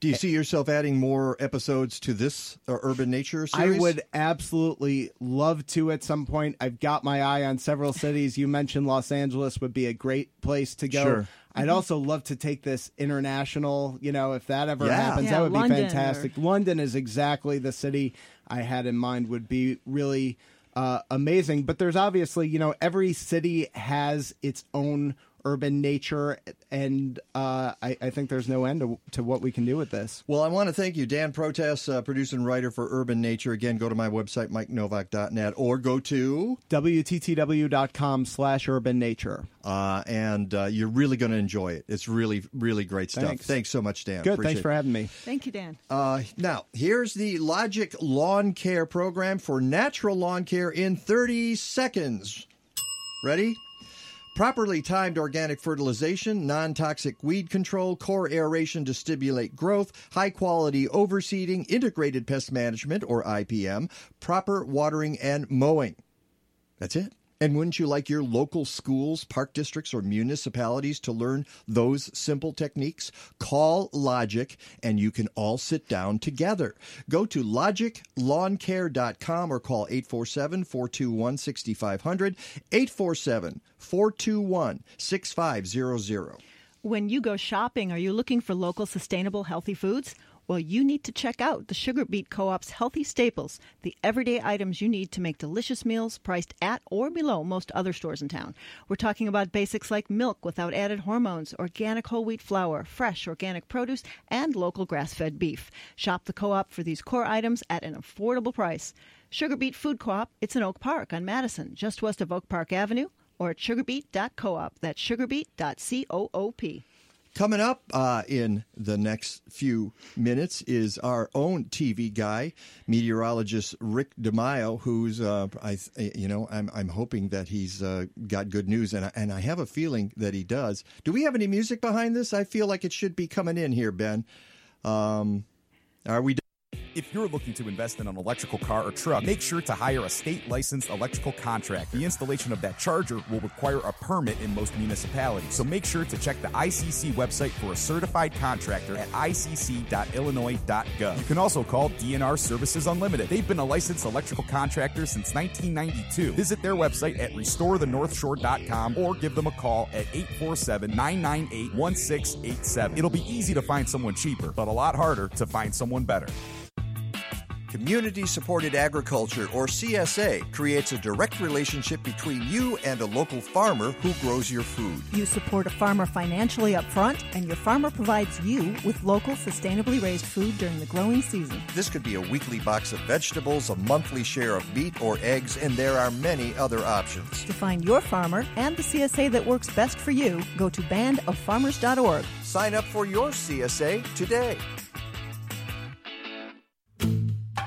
Do you see yourself adding more episodes to this uh, Urban Nature series? I would absolutely love to at some point. I've got my eye on several cities. You mentioned Los Angeles would be a great place to go. Sure. I'd also love to take this international, you know, if that ever Yeah. happens, Yeah, that would London be or- fantastic. London is exactly the city I had in mind would be really uh, amazing. But there's obviously, you know, every city has its own urban nature, and uh, I, I think there's no end to, to what we can do with this. Well, I want to thank you, Dan Protess, uh, producer and writer for Urban Nature. Again, go to my website, mikenowak.net, or go to, WTTW.com slash urban nature. uh, and uh, you're really going to enjoy it. It's really, really great stuff. Thanks. Thanks so much, Dan. Good. Appreciate Thanks for having me. Thank you, Dan. Uh, now, here's the Logic Lawn Care Program for natural lawn care in 30 seconds. Ready? Properly timed organic fertilization, non toxic weed control, core aeration to stimulate growth, high quality overseeding, integrated pest management, or IPM, proper watering and mowing. That's it. And wouldn't you like your local schools, park districts, or municipalities to learn those simple techniques? Call Logic and you can all sit down together. Go to logiclawncare.com or call 847 421 6500, 847 421 6500. When you go shopping, are you looking for local, sustainable, healthy foods? Well, you need to check out the Sugar Beet Co op's Healthy Staples, the everyday items you need to make delicious meals priced at or below most other stores in town. We're talking about basics like milk without added hormones, organic whole wheat flour, fresh organic produce, and local grass fed beef. Shop the co op for these core items at an affordable price. Sugar Beet Food Co op, it's in Oak Park on Madison, just west of Oak Park Avenue, or at sugarbeet.coop. That's sugarbeet.coop. Coming up uh, in the next few minutes is our own TV guy, meteorologist Rick DeMaio, who's uh, I you know I'm I'm hoping that he's uh, got good news, and I, and I have a feeling that he does. Do we have any music behind this? I feel like it should be coming in here, Ben. Um, are we? If you're looking to invest in an electrical car or truck, make sure to hire a state licensed electrical contractor. The installation of that charger will require a permit in most municipalities. So make sure to check the ICC website for a certified contractor at icc.illinois.gov. You can also call DNR Services Unlimited. They've been a licensed electrical contractor since 1992. Visit their website at restorethenorthshore.com or give them a call at 847 998 1687. It'll be easy to find someone cheaper, but a lot harder to find someone better. Community supported agriculture, or CSA, creates a direct relationship between you and a local farmer who grows your food. You support a farmer financially up front, and your farmer provides you with local, sustainably raised food during the growing season. This could be a weekly box of vegetables, a monthly share of meat or eggs, and there are many other options. To find your farmer and the CSA that works best for you, go to bandoffarmers.org. Sign up for your CSA today.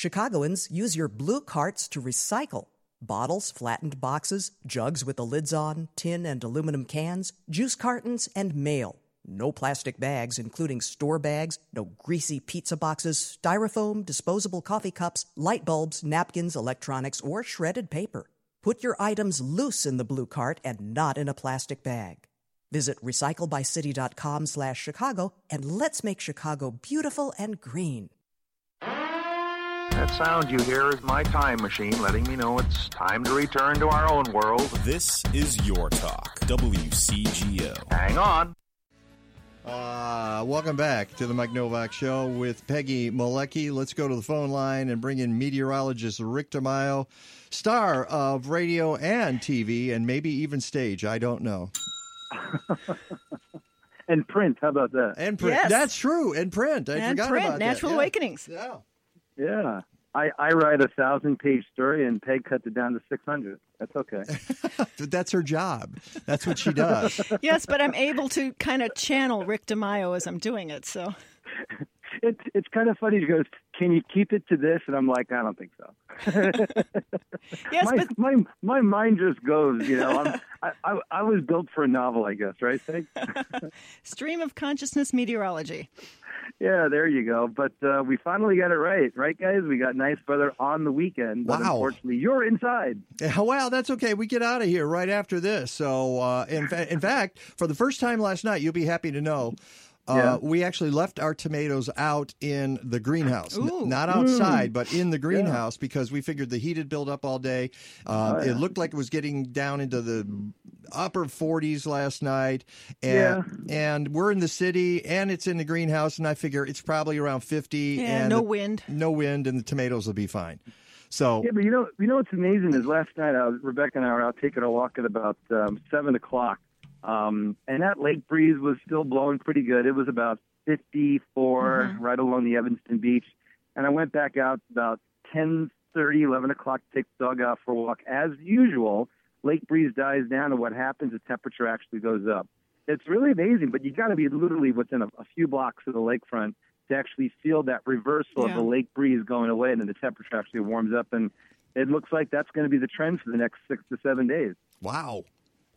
Chicagoans use your blue carts to recycle. Bottles, flattened boxes, jugs with the lids on, tin and aluminum cans, juice cartons, and mail. No plastic bags, including store bags, no greasy pizza boxes, styrofoam, disposable coffee cups, light bulbs, napkins, electronics, or shredded paper. Put your items loose in the blue cart and not in a plastic bag. Visit recyclebycity.com slash Chicago and let's make Chicago beautiful and green. That sound you hear is my time machine letting me know it's time to return to our own world. This is Your Talk, WCGO. Hang on. Uh, welcome back to the Mike Nowak Show with Peggy Malecki. Let's go to the phone line and bring in meteorologist Rick DeMaio, star of radio and TV, and maybe even stage. I don't know. *laughs* and print. How about that? And print. Yes. That's true. And print. I and forgot print, about Natural that. Yeah. Awakenings. Yeah. Yeah. I, I write a thousand page story and Peg cuts it down to 600. That's okay. But *laughs* that's her job. That's what she does. *laughs* yes, but I'm able to kind of channel Rick DeMaio as I'm doing it. So *laughs* it's it's kind of funny. He goes, "Can you keep it to this?" And I'm like, "I don't think so." *laughs* Yes, my, my my mind just goes. You know, I'm, I, I I was built for a novel, I guess, right? *laughs* Stream of consciousness meteorology. Yeah, there you go. But uh, we finally got it right, right, guys? We got nice weather on the weekend. But Wow. unfortunately, you're inside. Yeah, well, that's okay. We get out of here right after this. So, uh, in, fa- in fact, for the first time last night, you'll be happy to know. Uh, Yeah. We actually left our tomatoes out in the greenhouse, N- Ooh. not outside, but in the greenhouse because we figured the heat had built up all day. Uh, Oh, yeah. It looked like it was getting down into the upper 40s last night, and Yeah. and we're in the city, and it's in the greenhouse, and I figure it's probably around 50. Yeah, and no the- wind. no wind, and the tomatoes will be fine. So Yeah, but you know, you know what's amazing is last night I was, Rebecca and I were out taking a walk at about um, seven o'clock, um, and that lake breeze was still blowing pretty good. It was about 54 right along the Evanston beach, and I went back out about 10, 11 o'clock to take the dog out for a walk. As usual, lake breeze dies down, and what happens? The temperature actually goes up. It's really amazing, but you got to be literally within a, a few blocks of the lakefront to actually feel that reversal of the lake breeze going away, and then the temperature actually warms up, and it looks like that's going to be the trend for the next six to seven days. Wow.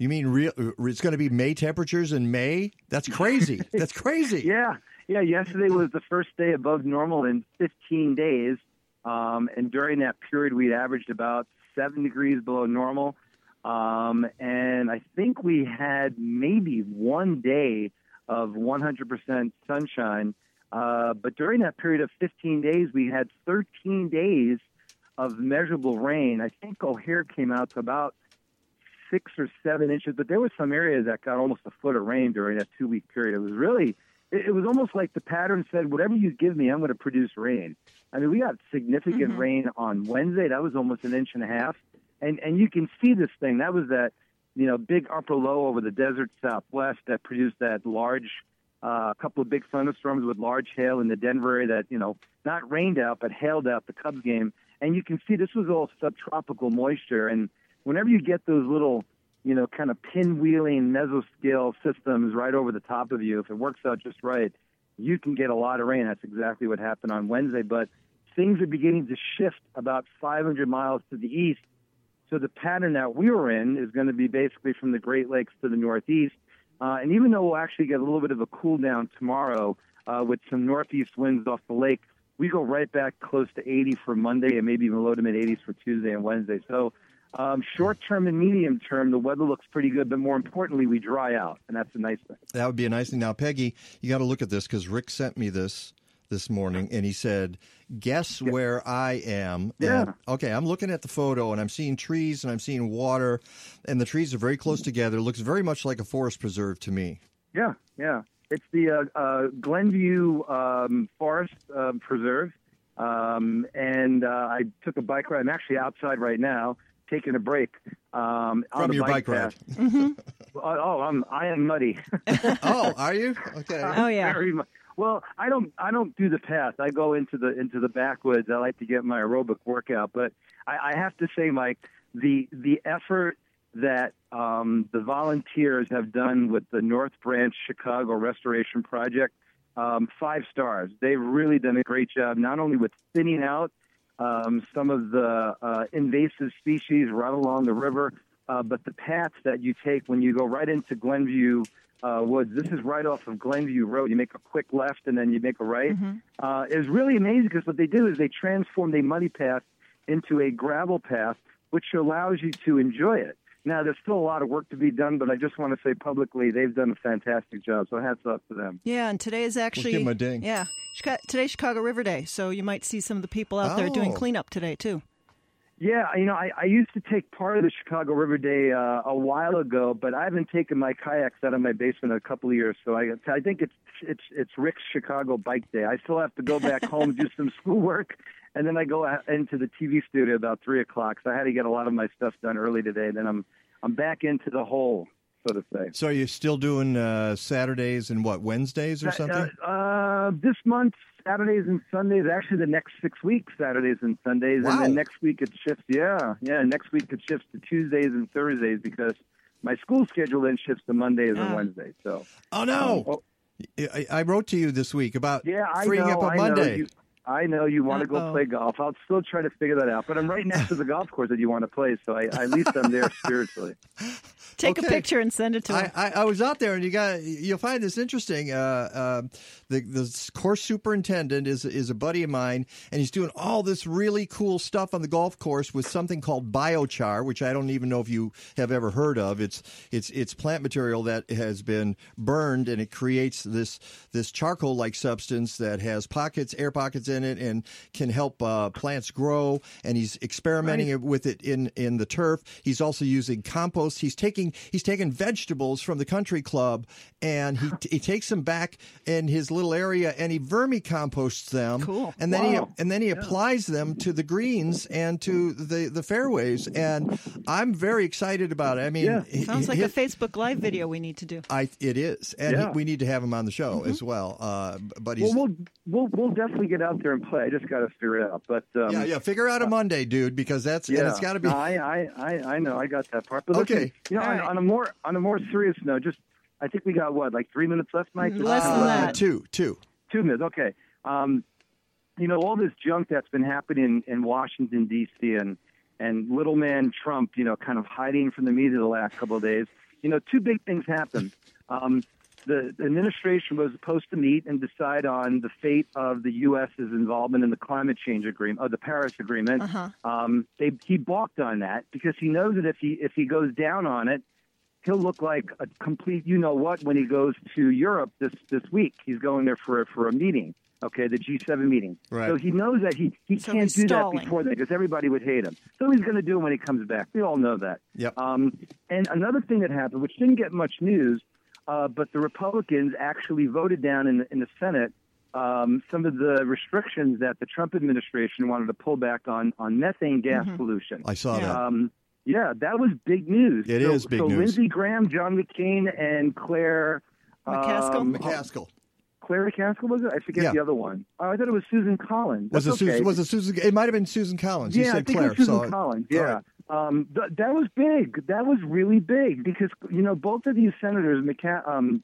You mean real? It's going to be May temperatures in May? That's crazy. *laughs* That's crazy. Yeah, yeah. Yesterday was the first day above normal in 15 days, um, and during that period, we'd averaged about seven degrees below normal. Um, and I think we had maybe one day of 100% sunshine. Uh, but during that period of 15 days, we had 13 days of measurable rain. I think O'Hare came out to about six or seven inches, but there were some areas that got almost a foot of rain during that two week period. It was really, it, it was almost like the pattern said, whatever you give me, I'm going to produce rain. I mean, we got significant rain on Wednesday. That was almost an inch and a half. And, and you can see this thing. That was that, you know, big upper low over the desert southwest that produced that large, uh, a couple of big thunderstorms with large hail in the Denver area that, you know, not rained out, but hailed out the Cubs game. And you can see this was all subtropical moisture. And whenever you get those little, you know, kind of pinwheeling mesoscale systems right over the top of you, if it works out just right, you can get a lot of rain. That's exactly what happened on Wednesday. But things are beginning to shift about 500 miles to the east. So the pattern that we were in is going to be basically from the Great Lakes to the northeast. Uh, and even though we'll actually get a little bit of a cool down tomorrow uh, with some northeast winds off the lake, we go right back close to 80 for Monday and maybe even low to mid 80s for Tuesday and Wednesday. So um, short term and medium term, the weather looks pretty good, but more importantly, we dry out, and that's a nice thing. That would be a nice thing. Now, Peggy, you got to look at this because Rick sent me this this morning, and he said, "Guess where I am?" Yeah. And, okay, I'm looking at the photo, and I'm seeing trees, and I'm seeing water, and the trees are very close together. It looks very much like a forest preserve to me. Yeah, yeah. It's the uh, uh, Glenview um, Forest uh, Preserve, um, and uh, I took a bike ride. I'm actually outside right now, taking a break um, From a your bike ride. path. *laughs* oh, I'm I am muddy. *laughs* oh, are you? *laughs* Okay. Oh, yeah. Very mu- Well, I don't I don't do the path. I go into the into the backwoods. I like to get my aerobic workout. But I, I have to say, Mike, the the effort that um, the volunteers have done with the North Branch Chicago Restoration Project, um, five stars. They've really done a great job, not only with thinning out um, some of the uh, invasive species right along the river, uh, but the paths that you take when you go right into Glenview uh, Woods. This is right off of Glenview Road. You make a quick left and then you make a right. Uh, it's really amazing because what they do is they transform a muddy path into a gravel path, which allows you to enjoy it. Now, there's still a lot of work to be done, but I just want to say publicly they've done a fantastic job. So hats off to them. Yeah, and today is actually give 'em a ding. Yeah, Chica- today's Chicago River Day, so you might see some of the people out there doing Oh. cleanup today too. Yeah, you know, I, I used to take part of the Chicago River Day uh, a while ago, but I haven't taken my kayaks out of my basement in a couple of years. So I, I think it's it's it's Rick's Chicago Bike Day. I still have to go back home do some *laughs* schoolwork, and then I go out into the TV studio about three o'clock. So I had to get a lot of my stuff done early today. Then I'm I'm back into the hole, so to say. So, are you still doing uh, Saturdays and what Wednesdays or something? Uh, uh, this month, Saturdays and Sundays. Actually, the next six weeks, Saturdays and Sundays, and then next week it shifts. Yeah, yeah. Next week it shifts to Tuesdays and Thursdays because my school schedule then shifts to Mondays and Ah. Wednesdays. So. oh no! Um, oh, I, I wrote to you this week about Yeah, I freeing know. up I a know Monday. you- I know you want to go play golf. I'll still try to figure that out. But I'm right next to the golf course that you want to play, so I, at least I'm there spiritually. *laughs* Take a picture and send it to I. I, I was out there, and you got you'll find this interesting. Uh, uh, the the course superintendent is is a buddy of mine, and he's doing all this really cool stuff on the golf course with something called biochar, which I don't even know if you have ever heard of. It's it's it's plant material that has been burned, and it creates this this charcoal like substance that has pockets, air pockets in it, and can help uh, plants grow. And he's experimenting with it in in the turf. He's also using compost. He's taking he's taking vegetables from the country club, and he he takes them back in his little area, and he vermicomposts them. Cool. And then Wow. he and then he applies them to the greens and to the the fairways. And I'm very excited about it. I mean, Yeah. he- Sounds like he- a Facebook Live video we need to do. I it is, and Yeah. he, we need to have him on the show as well. Uh, but he's Well, we'll we'll we'll definitely get out there and play. I just got to figure it out. But um, yeah, yeah. Figure out a Monday, dude, because that's and Yeah, it's got to be. No, I, I, I, I know. I got that part. But listen, Okay. you know, All on, right. on a more on a more serious note, just I think we got what like three minutes left, Mike. Less than Uh, that. Two, two. Two minutes. Okay. Um, you know, all this junk that's been happening in Washington D.C. and and little man Trump, you know, kind of hiding from the media the last couple of days. You know, two big things happened. Um, the, the administration was supposed to meet and decide on the fate of the U.S.'s involvement in the climate change agreement, or the Paris Agreement. Uh-huh. Um, they, he balked on that because he knows that if he if he goes down on it, he'll look like a complete you know what when he goes to Europe this this week. He's going there for for a meeting. Okay, the G7 meeting. Right. So he knows that he, he So can't do stalling. that before that because everybody would hate him. So he's going to do it when he comes back. We all know that. Yep. Um, and another thing that happened, which didn't get much news, uh, but the Republicans actually voted down in the, in the Senate um, some of the restrictions that the Trump administration wanted to pull back on on methane gas pollution. I saw that. Um, yeah, that was big news. It It is is big so news. Lindsey Graham, John McCain, and Claire McCaskill? um, McCaskill. Claire McCaskill was it? I forget Yeah. the other one. Oh, I thought it was Susan Collins. Was it okay. Susan? Was it Susan? It might have been Susan Collins. You yeah, I said think Claire. it was Susan so Collins. Yeah. right. Um, th- that was big. That was really big because you know both of these senators, McCa- um,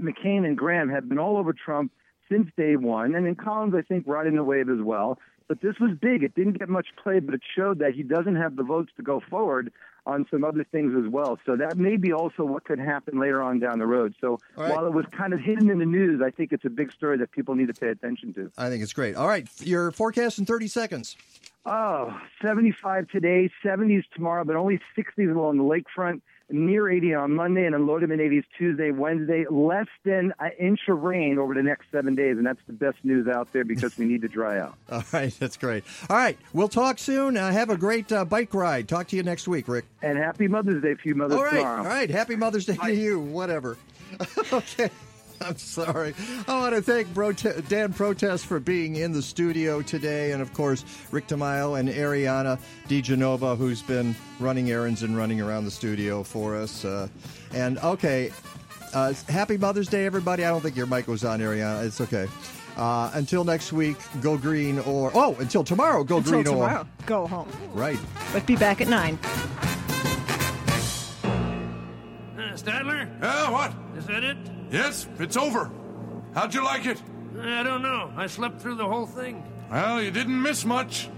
McCain and Graham, have been all over Trump since day one, and then Collins, I think, riding the wave as well. But this was big. It didn't get much play, but it showed that he doesn't have the votes to go forward on some other things as well. So that may be also what could happen later on down the road. So right. while it was kind of hidden in the news, I think it's a big story that people need to pay attention to. I think it's great. All right, your forecast in 30 seconds. Oh, 75 today, 70s tomorrow, but only 60s along the lakefront, near 80 on Monday, and then low to mid 80s Tuesday, Wednesday. Less than an inch of rain over the next seven days, and that's the best news out there because we need to dry out. *laughs* All right, that's great. All right, we'll talk soon. Uh, have a great uh, bike ride. Talk to you next week, Rick. And happy Mother's Day for you mothers All right, tomorrow. all right. Happy Mother's Day to you. Whatever. *laughs* okay. *laughs* I'm sorry. I want to thank Prote- Dan Protess for being in the studio today, and of course Rick DeMaio and Ariana DiGenova, who's been running errands and running around the studio for us. Uh, and okay, uh, happy Mother's Day, everybody. I don't think your mic was on, Ariana. It's okay. Uh, until next week, go green or oh, until tomorrow, go Until green tomorrow, go home. or right. But be back at 9. Uh, Stadler? Yeah, what? Is that it? Yes, it's over. How'd you like it? I don't know. I slept through the whole thing. Well, you didn't miss much.